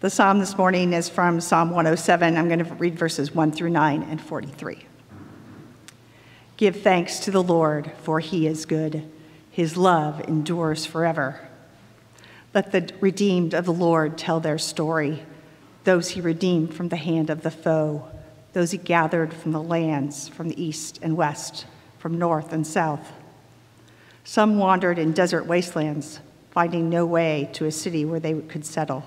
The psalm this morning is from Psalm 107. I'm going to read verses 1 through 9 and 43. Give thanks to the Lord, for he is good. His love endures forever. Let the redeemed of the Lord tell their story, those he redeemed from the hand of the foe, those he gathered from the lands, from the east and west, from north and south. Some wandered in desert wastelands, finding no way to a city where they could settle.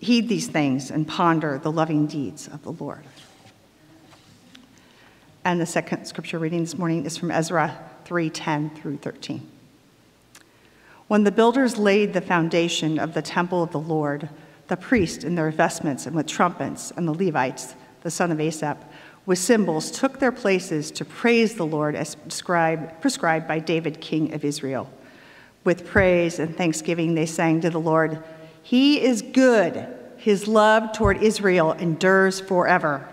heed these things and ponder the loving deeds of the Lord. And the second scripture reading this morning is from Ezra 3:10 through 13. When the builders laid the foundation of the temple of the Lord, the priests in their vestments and with trumpets, and the Levites, the son of Asaph, with cymbals, took their places to praise the Lord as prescribed, prescribed by David, king of Israel. With praise and thanksgiving, they sang to the Lord, He is good. His love toward Israel endures forever.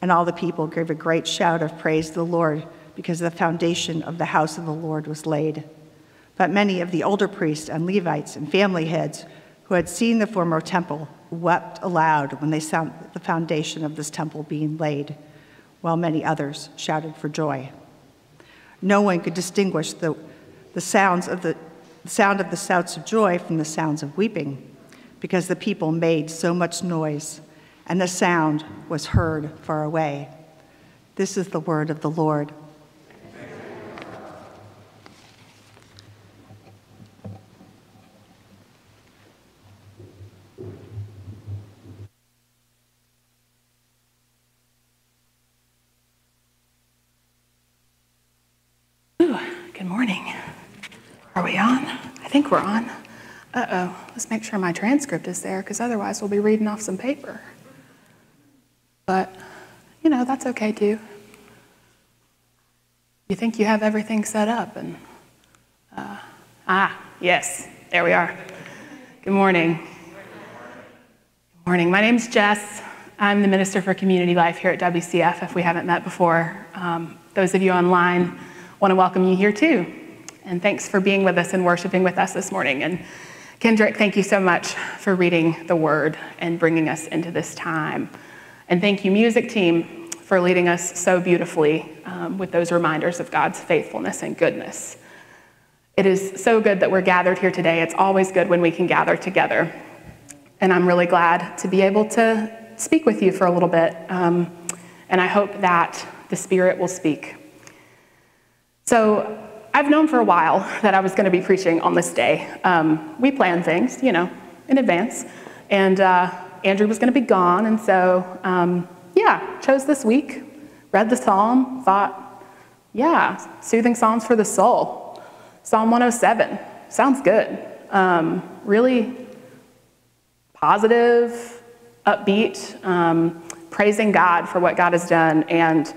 And all the people gave a great shout of praise to the Lord because the foundation of the house of the Lord was laid. But many of the older priests and Levites and family heads who had seen the former temple wept aloud when they saw the foundation of this temple being laid, while many others shouted for joy. No one could distinguish the the sounds of the, the sound of the shouts of joy from the sounds of weeping, because the people made so much noise, and the sound was heard far away. This is the word of the Lord. Ooh, good morning. Are we on? I think we're on. Uh oh, let's make sure my transcript is there because otherwise we'll be reading off some paper. But, you know, that's okay too. You think you have everything set up and, uh, ah, yes, there we are. Good morning. Good morning. My name's Jess. I'm the Minister for Community Life here at WCF if we haven't met before. Um, those of you online want to welcome you here too. And thanks for being with us and worshiping with us this morning. And Kendrick, thank you so much for reading the word and bringing us into this time. And thank you, music team, for leading us so beautifully um, with those reminders of God's faithfulness and goodness. It is so good that we're gathered here today. It's always good when we can gather together. And I'm really glad to be able to speak with you for a little bit. Um, and I hope that the Spirit will speak. So, I've known for a while that I was going to be preaching on this day. Um, we plan things, you know, in advance. And uh, Andrew was going to be gone. And so, um, yeah, chose this week, read the psalm, thought, yeah, soothing psalms for the soul. Psalm 107 sounds good. Um, really positive, upbeat, um, praising God for what God has done. And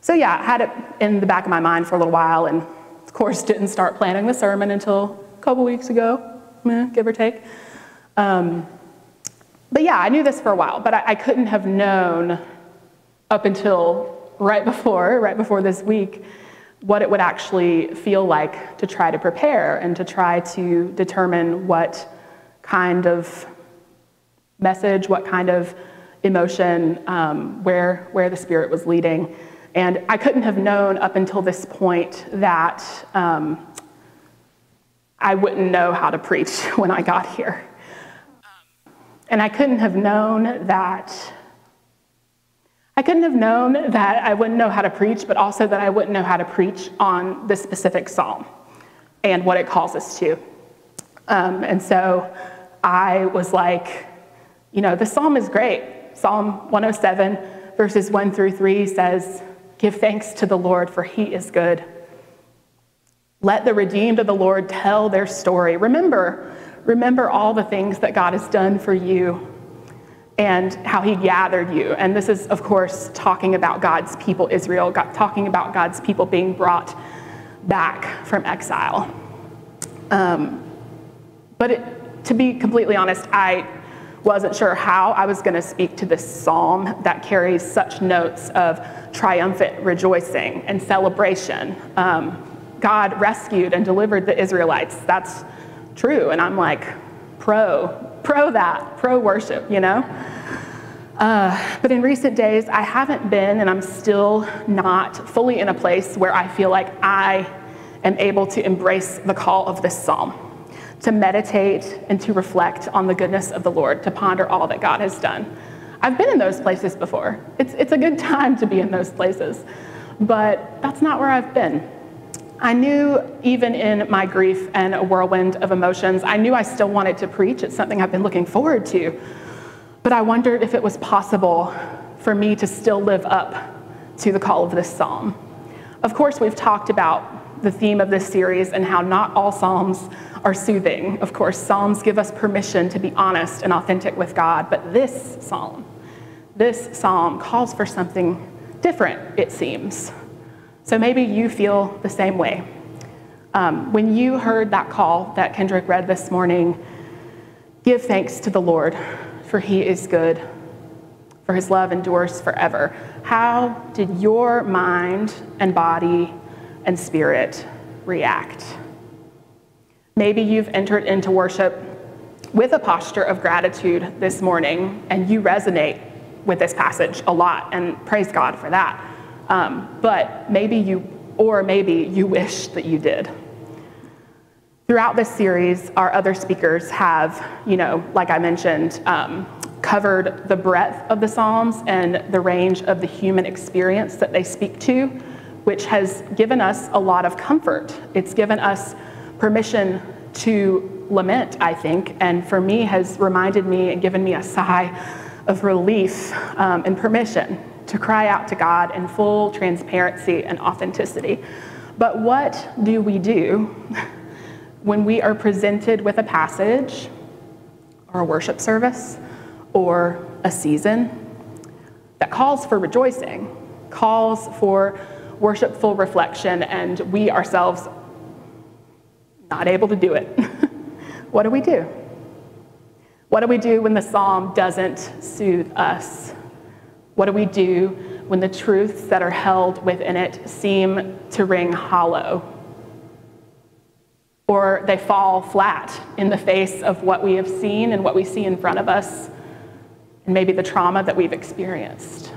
so, yeah, had it in the back of my mind for a little while and of course, didn't start planning the sermon until a couple weeks ago, give or take. Um, but yeah, I knew this for a while, but I, I couldn't have known up until right before, right before this week, what it would actually feel like to try to prepare and to try to determine what kind of message, what kind of emotion, um, where, where the Spirit was leading. And I couldn't have known up until this point that um, I wouldn't know how to preach when I got here. And I couldn't have known that. I couldn't have known that I wouldn't know how to preach, but also that I wouldn't know how to preach on this specific psalm and what it calls us to. Um, and so I was like, you know, the psalm is great. Psalm 107, verses 1 through 3 says, Give thanks to the Lord, for he is good. Let the redeemed of the Lord tell their story. Remember, remember all the things that God has done for you. and how he gathered you. And this is, of course, talking about God's people, Israel, God, talking about God's people being brought back from exile. Um, but it, to be completely honest, I wasn't sure how I was going to speak to this psalm that carries such notes of triumphant rejoicing and celebration. Um, God rescued and delivered the Israelites. That's true. And I'm like, pro, pro that, pro worship, you know? Uh, but in recent days, I haven't been, and I'm still not fully in a place where I feel like I am able to embrace the call of this psalm, to meditate and to reflect on the goodness of the Lord, to ponder all that God has done. I've been in those places before. It's, it's a good time to be in those places, but that's not where I've been. I knew even in my grief and a whirlwind of emotions, I knew I still wanted to preach. It's something I've been looking forward to. But I wondered if it was possible for me to still live up to the call of this psalm. Of course, we've talked about the theme of this series and how not all psalms are soothing. Of course, psalms give us permission to be honest and authentic with God, but this psalm, this psalm calls for something different, it seems. So maybe you feel the same way. Um, when you heard that call that Kendrick read this morning, give thanks to the Lord, for he is good, for his love endures forever. How did your mind and body and spirit react? Maybe you've entered into worship with a posture of gratitude this morning and you resonate with this passage a lot, and praise God for that. Um, but maybe you, or maybe you wish that you did. Throughout this series, our other speakers have, you know, like I mentioned, um, covered the breadth of the Psalms and the range of the human experience that they speak to, which has given us a lot of comfort. It's given us permission to lament, I think, and for me has reminded me and given me a sigh of relief um, and permission to cry out to God in full transparency and authenticity. But what do we do when we are presented with a passage or a worship service or a season that calls for rejoicing, calls for worshipful reflection, and we ourselves not able to do it? what do we do? What do we do when the psalm doesn't soothe us? What do we do when the truths that are held within it seem to ring hollow? Or they fall flat in the face of what we have seen and what we see in front of us, and maybe the trauma that we've experienced.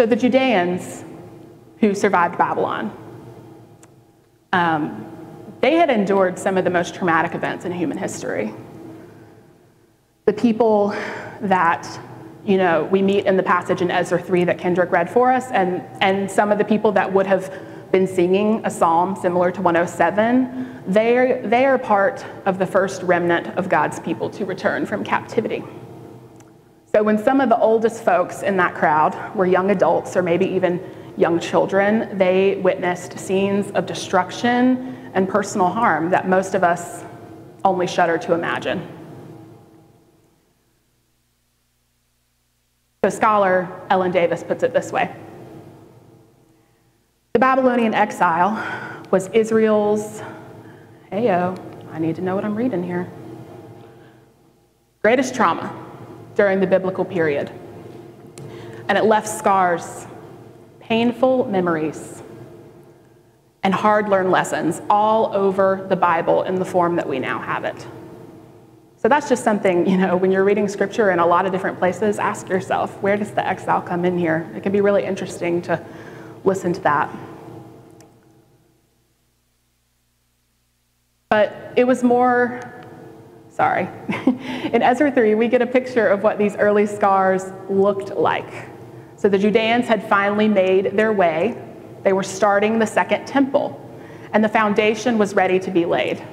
So, the Judeans who survived Babylon, um, they had endured some of the most traumatic events in human history. The people that you know, we meet in the passage in Ezra 3 that Kendrick read for us, and, and some of the people that would have been singing a psalm similar to 107, they they are part of the first remnant of God's people to return from captivity. So when some of the oldest folks in that crowd were young adults or maybe even young children, they witnessed scenes of destruction and personal harm that most of us only shudder to imagine. So, scholar Ellen Davis puts it this way The Babylonian exile was Israel's, hey yo, I need to know what I'm reading here, greatest trauma during the biblical period. And it left scars, painful memories, and hard learned lessons all over the Bible in the form that we now have it. So that's just something, you know, when you're reading scripture in a lot of different places, ask yourself, where does the exile come in here? It can be really interesting to listen to that. But it was more, sorry. in Ezra 3, we get a picture of what these early scars looked like. So the Judeans had finally made their way. They were starting the second temple, and the foundation was ready to be laid.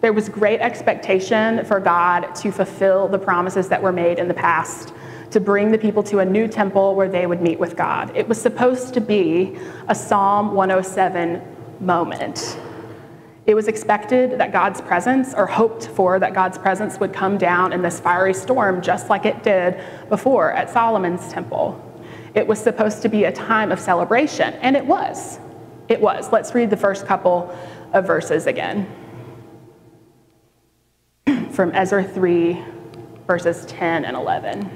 There was great expectation for God to fulfill the promises that were made in the past, to bring the people to a new temple where they would meet with God. It was supposed to be a Psalm 107 moment. It was expected that God's presence, or hoped for that God's presence, would come down in this fiery storm just like it did before at Solomon's temple. It was supposed to be a time of celebration, and it was. It was. Let's read the first couple of verses again from Ezra 3, verses 10 and 11.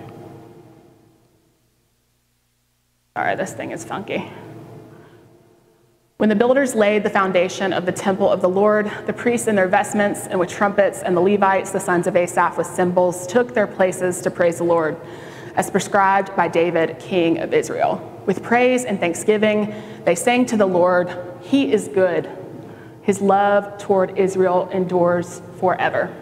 Sorry, this thing is funky. When the builders laid the foundation of the temple of the Lord, the priests in their vestments and with trumpets, and the Levites, the sons of Asaph, with cymbals, took their places to praise the Lord, as prescribed by David, king of Israel. With praise and thanksgiving, they sang to the Lord, He is good. His love toward Israel endures forever.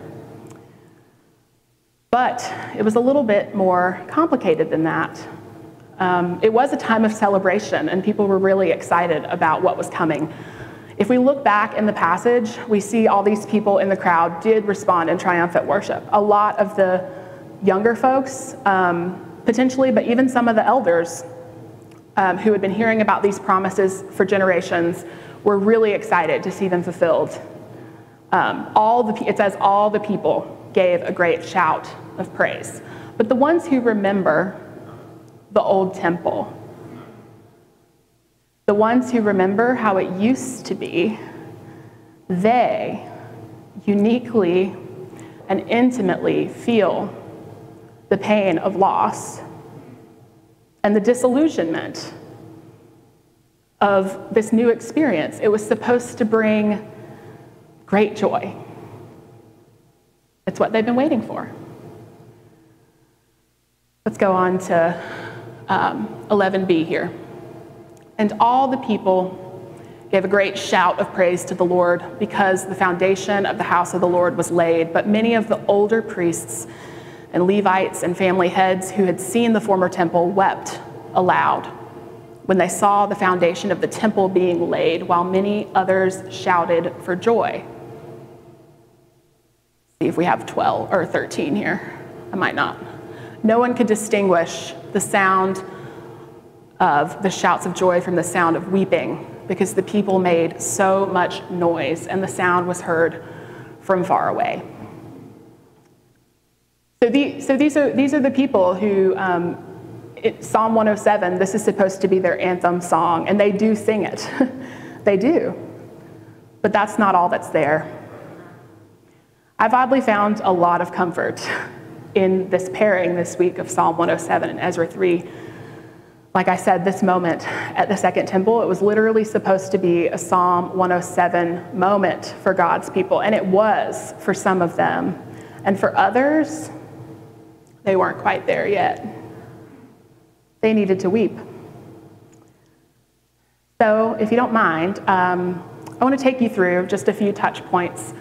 But it was a little bit more complicated than that. Um, it was a time of celebration, and people were really excited about what was coming. If we look back in the passage, we see all these people in the crowd did respond in triumphant worship. A lot of the younger folks, um, potentially, but even some of the elders um, who had been hearing about these promises for generations were really excited to see them fulfilled. Um, all the, it says all the people gave a great shout of praise. But the ones who remember the old temple. The ones who remember how it used to be, they uniquely and intimately feel the pain of loss and the disillusionment of this new experience. It was supposed to bring great joy. It's what they've been waiting for. Let's go on to um, 11b here. And all the people gave a great shout of praise to the Lord because the foundation of the house of the Lord was laid. But many of the older priests and Levites and family heads who had seen the former temple wept aloud when they saw the foundation of the temple being laid, while many others shouted for joy. See if we have 12 or 13 here. I might not. No one could distinguish the sound of the shouts of joy from the sound of weeping because the people made so much noise and the sound was heard from far away. So, the, so these, are, these are the people who, um, it, Psalm 107, this is supposed to be their anthem song, and they do sing it. they do. But that's not all that's there. I've oddly found a lot of comfort in this pairing this week of Psalm 107 and Ezra 3. Like I said, this moment at the Second Temple, it was literally supposed to be a Psalm 107 moment for God's people, and it was for some of them. And for others, they weren't quite there yet. They needed to weep. So, if you don't mind, um, I want to take you through just a few touch points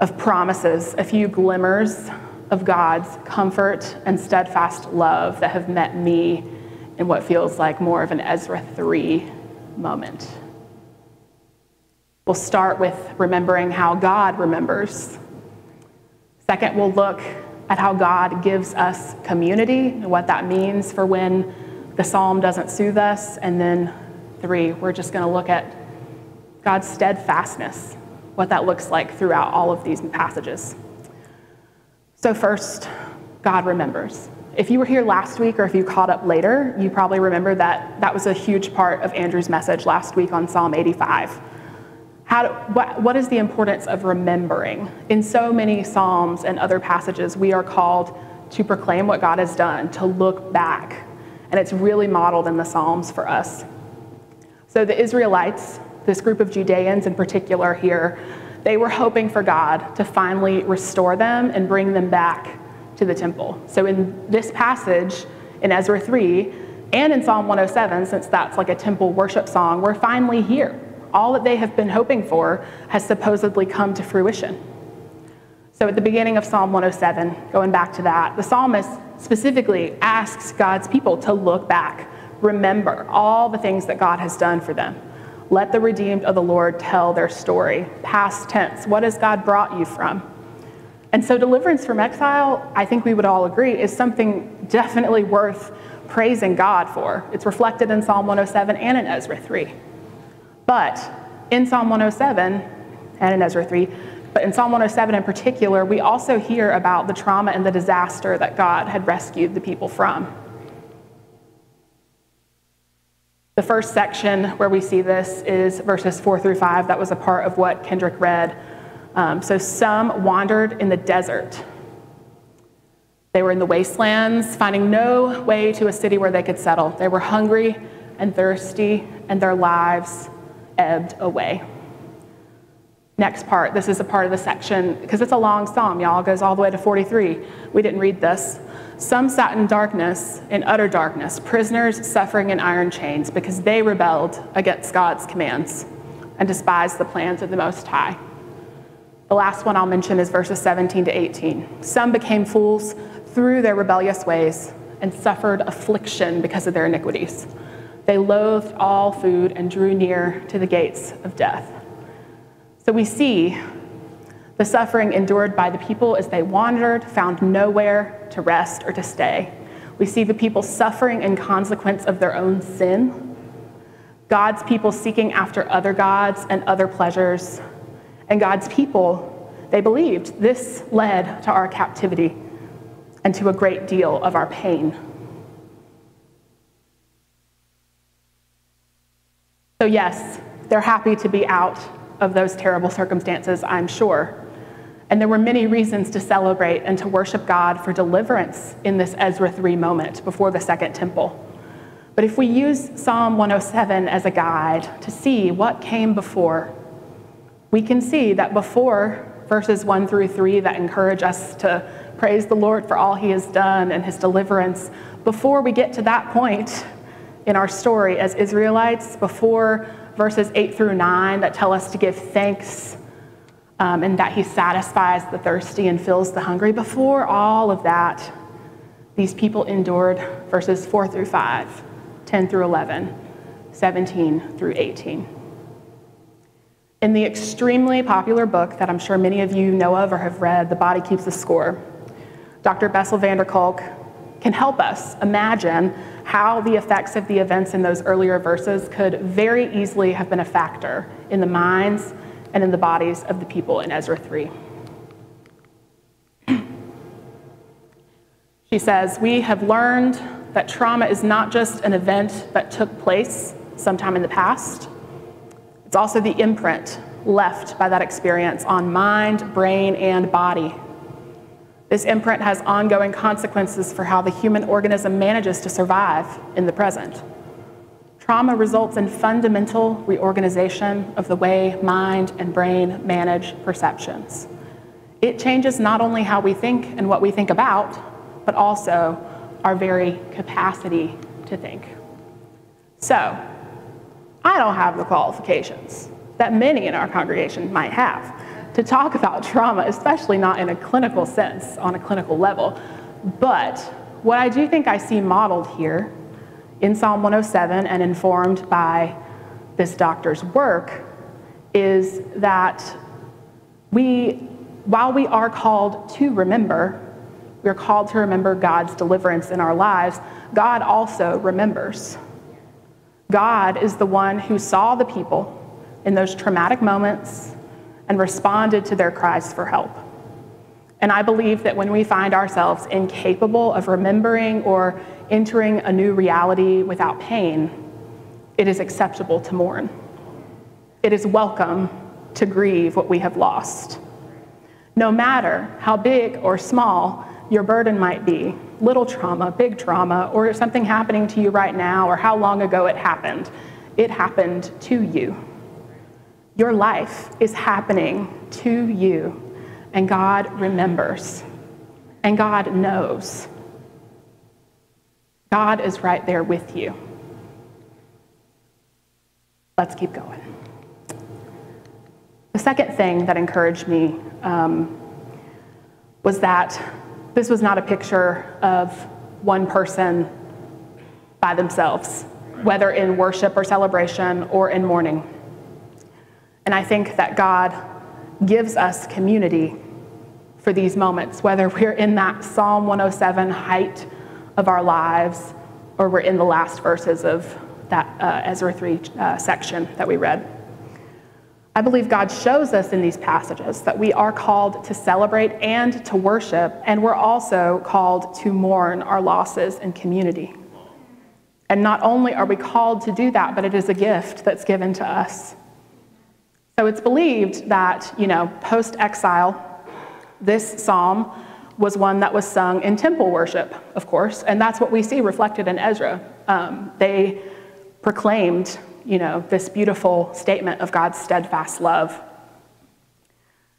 of promises, a few glimmers of God's comfort and steadfast love that have met me in what feels like more of an Ezra 3 moment. We'll start with remembering how God remembers. Second, we'll look at how God gives us community and what that means for when the psalm doesn't soothe us. And then, three, we're just going to look at God's steadfastness, what that looks like throughout all of these passages. So, first, God remembers. If you were here last week or if you caught up later, you probably remember that that was a huge part of Andrew's message last week on Psalm 85. How do, what, what is the importance of remembering? In so many Psalms and other passages, we are called to proclaim what God has done, to look back. And it's really modeled in the Psalms for us. So the Israelites, this group of Judeans in particular here, they were hoping for God to finally restore them and bring them back to the temple. So in this passage in Ezra 3 and in Psalm 107, since that's like a temple worship song, we're finally here. All that they have been hoping for has supposedly come to fruition. So at the beginning of Psalm 107, going back to that, the psalmist specifically asks God's people to look back, remember all the things that God has done for them. Let the redeemed of the Lord tell their story. Past tense. What has God brought you from? And so, deliverance from exile, I think we would all agree, is something definitely worth praising God for. It's reflected in Psalm 107 and in Ezra 3. But in Psalm 107, and in Ezra 3. But in Psalm 107 in particular, we also hear about the trauma and the disaster that God had rescued the people from. The first section where we see this is verses four through five. That was a part of what Kendrick read. Um, so some wandered in the desert. They were in the wastelands, finding no way to a city where they could settle. They were hungry and thirsty, and their lives ebbed away. Next part, this is a part of the section, because it's a long psalm, y'all, it goes all the way to 43. We didn't read this. Some sat in darkness, in utter darkness, prisoners suffering in iron chains because they rebelled against God's commands and despised the plans of the Most High. The last one I'll mention is verses 17 to 18. Some became fools through their rebellious ways and suffered affliction because of their iniquities. They loathed all food and drew near to the gates of death. So we see the suffering endured by the people as they wandered, found nowhere to rest or to stay. We see the people suffering in consequence of their own sin, God's people seeking after other gods and other pleasures, and God's people, they believed this led to our captivity and to a great deal of our pain. So, yes, they're happy to be out of those terrible circumstances, I'm sure. And there were many reasons to celebrate and to worship God for deliverance in this Ezra 3 moment before the Second Temple. But if we use Psalm 107 as a guide to see what came before, we can see that before verses 1 through 3 that encourage us to praise the Lord for all he has done and his deliverance, before we get to that point in our story as Israelites, before verses 8 through 9 that tell us to give thanks um, and that he satisfies the thirsty and fills the hungry. Before all of that, these people endured verses 4 through 5, 10 through 11, 17 through 18. In the extremely popular book that I'm sure many of you know of or have read, The Body Keeps the Score, Dr. Bessel van der Kolk can help us imagine how the effects of the events in those earlier verses could very easily have been a factor in the minds and in the bodies of the people in Ezra 3. she says, We have learned that trauma is not just an event that took place sometime in the past, it's also the imprint left by that experience on mind, brain, and body. This imprint has ongoing consequences for how the human organism manages to survive in the present. Trauma results in fundamental reorganization of the way mind and brain manage perceptions. It changes not only how we think and what we think about, but also our very capacity to think. So, I don't have the qualifications that many in our congregation might have to talk about trauma, especially not in a clinical sense, on a clinical level. But what I do think I see modeled here in Psalm 107 and informed by this doctor's work is that we, while we are called to remember, we are called to remember God's deliverance in our lives, God also remembers. God is the one who saw the people in those traumatic moments and responded to their cries for help. And I believe that when we find ourselves incapable of remembering or entering a new reality without pain, it is acceptable to mourn. It is welcome to grieve what we have lost. No matter how big or small your burden might be little trauma, big trauma, or something happening to you right now, or how long ago it happened it happened to you. Your life is happening to you, and God remembers, and God knows. God is right there with you. Let's keep going. The second thing that encouraged me um, was that this was not a picture of one person by themselves, whether in worship or celebration or in mourning. And I think that God gives us community for these moments, whether we're in that Psalm 107 height of our lives, or we're in the last verses of that uh, Ezra 3 uh, section that we read. I believe God shows us in these passages that we are called to celebrate and to worship, and we're also called to mourn our losses in community. And not only are we called to do that, but it is a gift that's given to us. So it's believed that, you know, post exile, this psalm was one that was sung in temple worship, of course, and that's what we see reflected in Ezra. Um, they proclaimed, you know, this beautiful statement of God's steadfast love.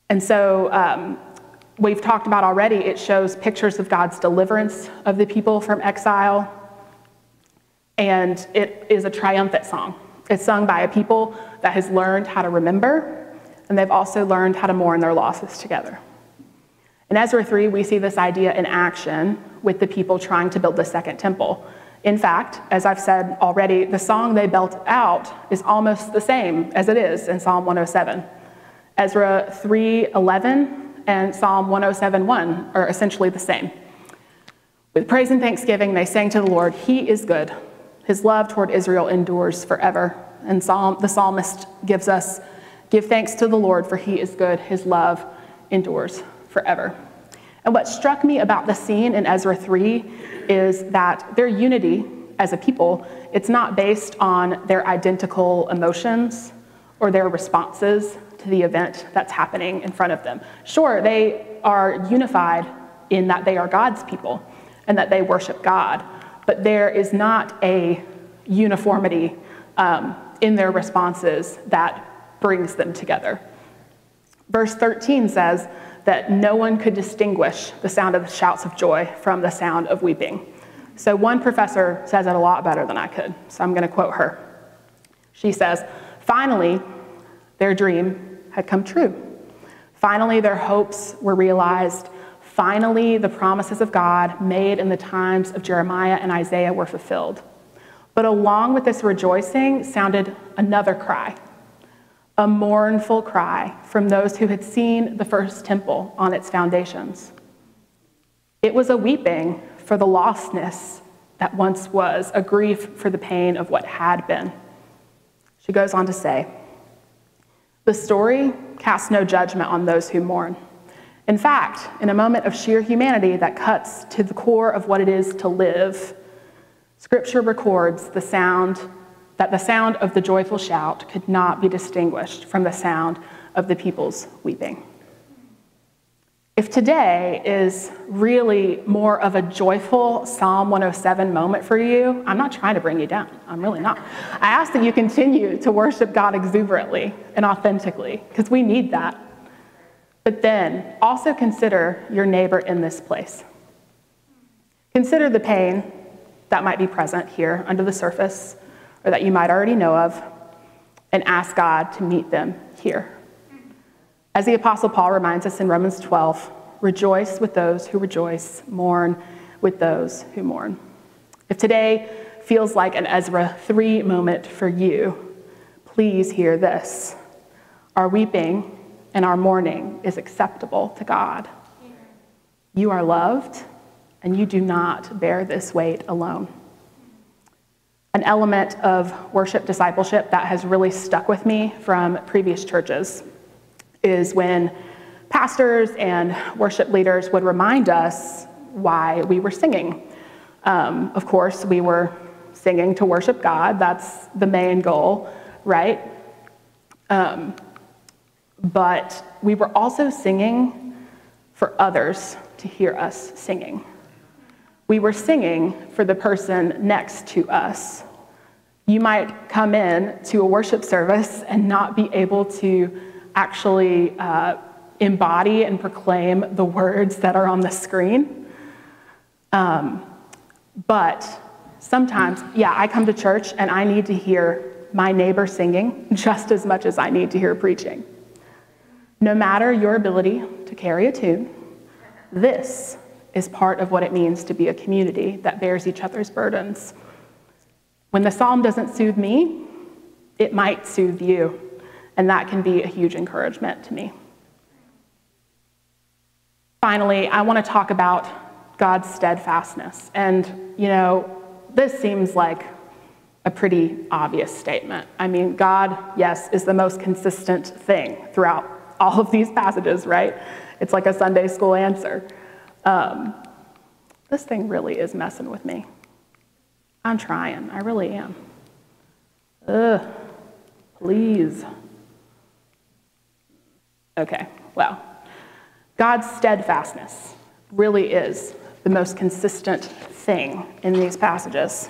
And so um, we've talked about already, it shows pictures of God's deliverance of the people from exile and it is a triumphant song. It's sung by a people that has learned how to remember, and they've also learned how to mourn their losses together. In Ezra 3, we see this idea in action with the people trying to build the second temple. In fact, as I've said already, the song they built out is almost the same as it is in Psalm 107. Ezra 3:11 and Psalm 107:1 are essentially the same. With praise and thanksgiving, they sang to the Lord, He is good. His love toward Israel endures forever. And Psalm, the psalmist gives us, Give thanks to the Lord, for he is good. His love endures forever. And what struck me about the scene in Ezra 3 is that their unity as a people, it's not based on their identical emotions or their responses to the event that's happening in front of them. Sure, they are unified in that they are God's people and that they worship God but there is not a uniformity um, in their responses that brings them together. Verse 13 says that no one could distinguish the sound of the shouts of joy from the sound of weeping. So, one professor says it a lot better than I could, so I'm going to quote her. She says, Finally, their dream had come true. Finally, their hopes were realized Finally, the promises of God made in the times of Jeremiah and Isaiah were fulfilled. But along with this rejoicing sounded another cry, a mournful cry from those who had seen the first temple on its foundations. It was a weeping for the lostness that once was, a grief for the pain of what had been. She goes on to say, The story casts no judgment on those who mourn. In fact, in a moment of sheer humanity that cuts to the core of what it is to live, Scripture records the sound that the sound of the joyful shout could not be distinguished from the sound of the people's weeping. If today is really more of a joyful Psalm 107 moment for you, I'm not trying to bring you down. I'm really not. I ask that you continue to worship God exuberantly and authentically, because we need that. But then also consider your neighbor in this place. Consider the pain that might be present here under the surface or that you might already know of, and ask God to meet them here. As the Apostle Paul reminds us in Romans 12, rejoice with those who rejoice, mourn with those who mourn. If today feels like an Ezra 3 moment for you, please hear this. Our weeping and our mourning is acceptable to God. You are loved, and you do not bear this weight alone. An element of worship discipleship that has really stuck with me from previous churches is when pastors and worship leaders would remind us why we were singing. Um, of course, we were singing to worship God, that's the main goal, right? Um, but we were also singing for others to hear us singing. We were singing for the person next to us. You might come in to a worship service and not be able to actually uh, embody and proclaim the words that are on the screen. Um, but sometimes, yeah, I come to church and I need to hear my neighbor singing just as much as I need to hear preaching. No matter your ability to carry a tune, this is part of what it means to be a community that bears each other's burdens. When the psalm doesn't soothe me, it might soothe you, and that can be a huge encouragement to me. Finally, I want to talk about God's steadfastness. And, you know, this seems like a pretty obvious statement. I mean, God, yes, is the most consistent thing throughout all of these passages, right? It's like a Sunday school answer. Um, this thing really is messing with me. I'm trying, I really am. Ugh, please. Okay, well, God's steadfastness really is the most consistent thing in these passages.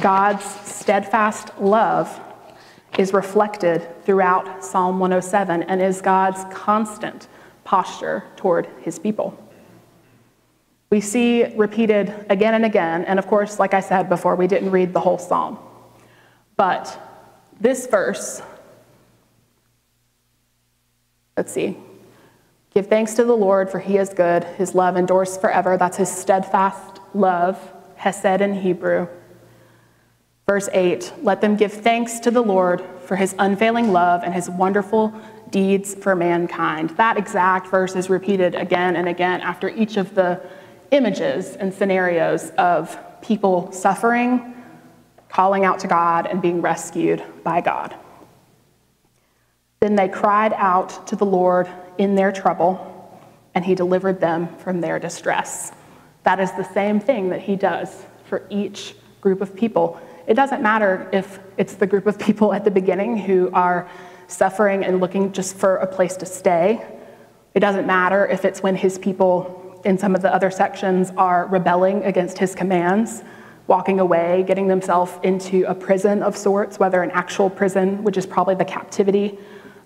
God's steadfast love is reflected throughout Psalm 107 and is God's constant posture toward his people. We see repeated again and again, and of course, like I said before, we didn't read the whole psalm. But this verse, let's see, give thanks to the Lord, for he is good, his love endures forever. That's his steadfast love, hesed in Hebrew. Verse 8 Let them give thanks to the Lord for his unfailing love and his wonderful deeds for mankind. That exact verse is repeated again and again after each of the images and scenarios of people suffering, calling out to God, and being rescued by God. Then they cried out to the Lord in their trouble, and he delivered them from their distress. That is the same thing that he does for each group of people it doesn't matter if it's the group of people at the beginning who are suffering and looking just for a place to stay. It doesn't matter if it's when his people in some of the other sections are rebelling against his commands, walking away, getting themselves into a prison of sorts, whether an actual prison, which is probably the captivity,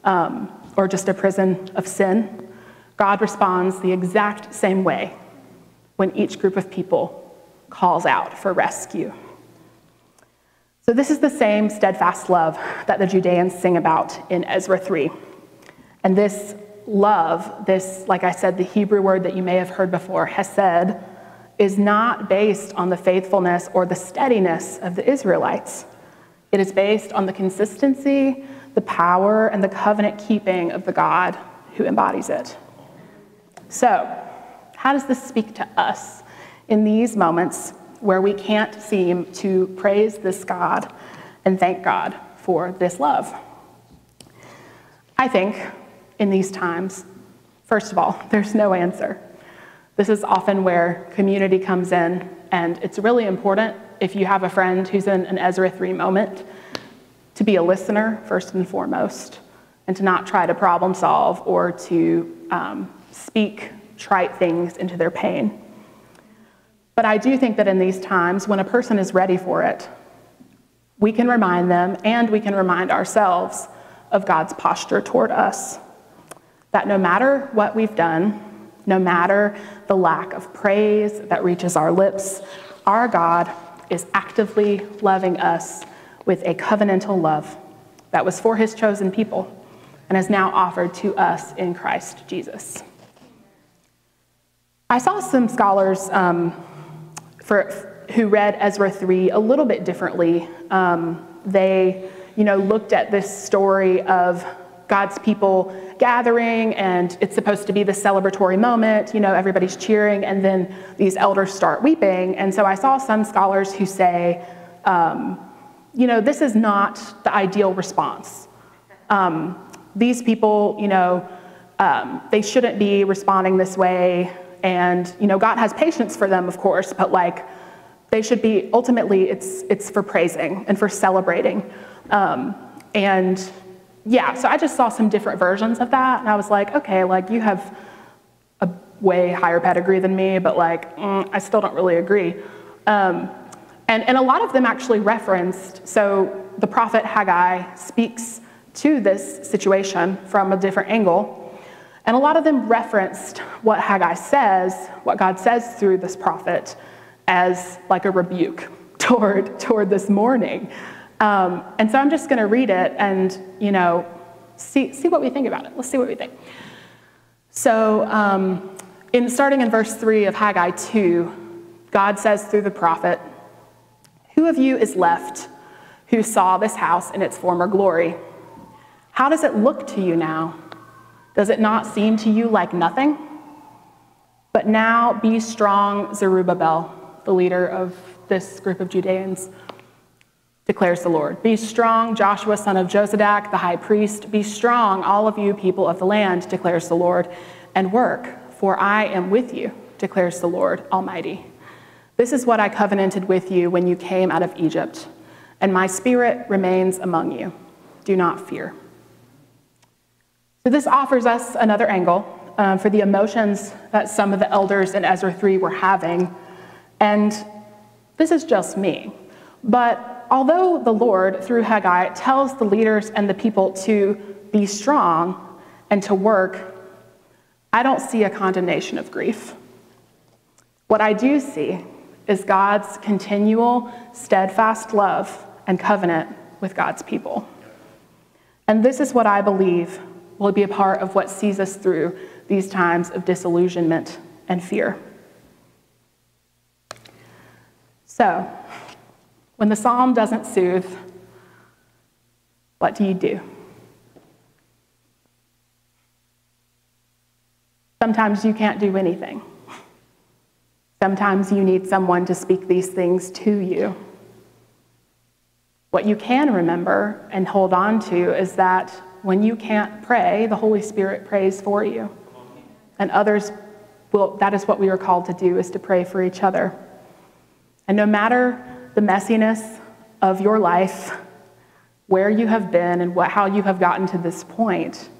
um, or just a prison of sin. God responds the exact same way when each group of people calls out for rescue. So, this is the same steadfast love that the Judeans sing about in Ezra 3. And this love, this, like I said, the Hebrew word that you may have heard before, hesed, is not based on the faithfulness or the steadiness of the Israelites. It is based on the consistency, the power, and the covenant keeping of the God who embodies it. So, how does this speak to us in these moments where we can't seem to praise this God and thank God for this love. I think in these times, first of all, there's no answer. This is often where community comes in, and it's really important if you have a friend who's in an Ezra 3 moment to be a listener first and foremost, and to not try to problem solve or to um, speak trite things into their pain. But I do think that in these times, when a person is ready for it, we can remind them and we can remind ourselves of God's posture toward us. That no matter what we've done, no matter the lack of praise that reaches our lips, our God is actively loving us with a covenantal love that was for his chosen people and is now offered to us in Christ Jesus. I saw some scholars um, for, who read Ezra 3 a little bit differently. Um, they, you know, looked at this story of God's people gathering, and it's supposed to be the celebratory moment. You know, everybody's cheering, and then these elders start weeping. And so I saw some scholars who say, um, you know, this is not the ideal response. Um, these people, you know, um, they shouldn't be responding this way. And, you know, God has patience for them, of course, but like they should be, ultimately, it's, it's for praising and for celebrating. Um, and yeah, so I just saw some different versions of that. And I was like, okay, like you have a way higher pedigree than me, but like, mm, I still don't really agree. Um, and, and a lot of them actually referenced, so the prophet Haggai speaks to this situation from a different angle. And a lot of them referenced what Haggai says, what God says through this prophet, as like a rebuke toward, toward this mourning. Um, and so I'm just going to read it and, you know, see, see what we think about it. Let's see what we think. So, um, in starting in verse 3 of Haggai 2, God says through the prophet, Who of you is left who saw this house in its former glory? How does it look to you now? Does it not seem to you like nothing? But now be strong, Zerubbabel, the leader of this group of Judeans, declares the Lord. Be strong, Joshua, son of Josadak, the high priest. Be strong, all of you people of the land, declares the Lord, and work, for I am with you, declares the Lord Almighty. This is what I covenanted with you when you came out of Egypt, and my spirit remains among you. Do not fear. So, this offers us another angle um, for the emotions that some of the elders in Ezra 3 were having. And this is just me. But although the Lord, through Haggai, tells the leaders and the people to be strong and to work, I don't see a condemnation of grief. What I do see is God's continual, steadfast love and covenant with God's people. And this is what I believe will be a part of what sees us through these times of disillusionment and fear. So, when the psalm doesn't soothe, what do you do? Sometimes you can't do anything. Sometimes you need someone to speak these things to you. What you can remember and hold on to is that when you can't pray, the Holy Spirit prays for you. And others will, that is what we are called to do, is to pray for each other. And no matter the messiness of your life, where you have been and what, how you have gotten to this point,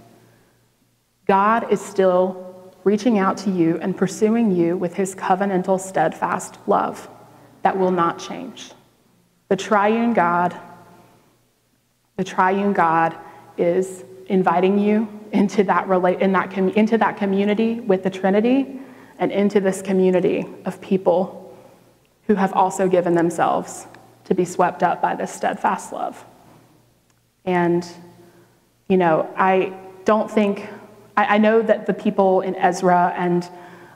God is still reaching out to you and pursuing you with his covenantal, steadfast love that will not change. The triune God, the triune God is inviting you into that, relate, in that com- into that community with the Trinity and into this community of people who have also given themselves to be swept up by this steadfast love. And, you know, I don't think, I, I know that the people in Ezra and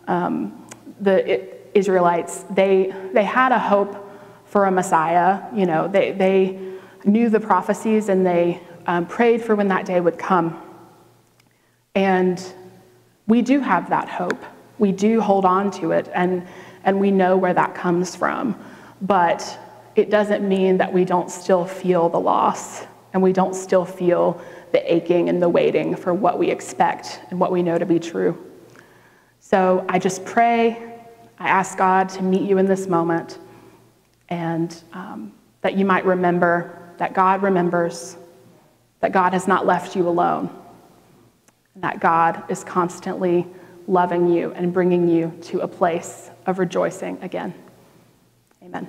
um, the Israelites, they, they had a hope for a Messiah. You know, they, they knew the prophecies and they um, prayed for when that day would come. And we do have that hope. We do hold on to it, and, and we know where that comes from. But it doesn't mean that we don't still feel the loss and we don't still feel the aching and the waiting for what we expect and what we know to be true. So I just pray, I ask God to meet you in this moment and um, that you might remember that God remembers, that God has not left you alone, and that God is constantly loving you and bringing you to a place of rejoicing again. Amen.